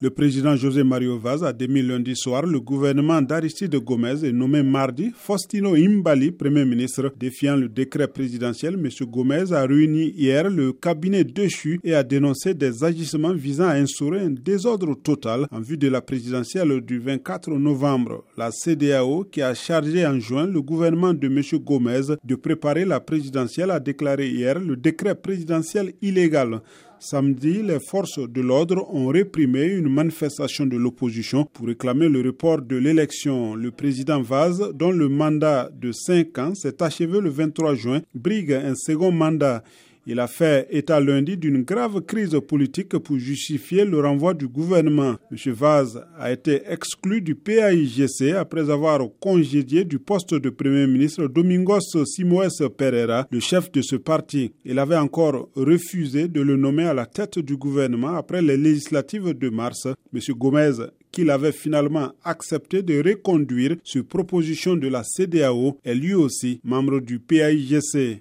Le président José Mario Vaz a démis lundi soir le gouvernement d'Aristide Gomez et nommé mardi Faustino Imbali, premier ministre. Défiant le décret présidentiel, M. Gomez a réuni hier le cabinet déchu et a dénoncé des agissements visant à instaurer un désordre total en vue de la présidentielle du 24 novembre. La CDAO, qui a chargé en juin le gouvernement de M. Gomez de préparer la présidentielle, a déclaré hier le décret présidentiel illégal. Samedi, les forces de l'ordre ont réprimé une manifestation de l'opposition pour réclamer le report de l'élection. Le président Vaz, dont le mandat de 5 ans s'est achevé le 23 juin, brigue un second mandat. Il a fait état lundi d'une grave crise politique pour justifier le renvoi du gouvernement. M. Vaz a été exclu du PAIGC après avoir congédié du poste de Premier ministre Domingos Simoes Pereira, le chef de ce parti. Il avait encore refusé de le nommer à la tête du gouvernement après les législatives de mars. M. Gomez qu'il avait finalement accepté de reconduire sur proposition de la CDAO est lui aussi membre du PAIGC.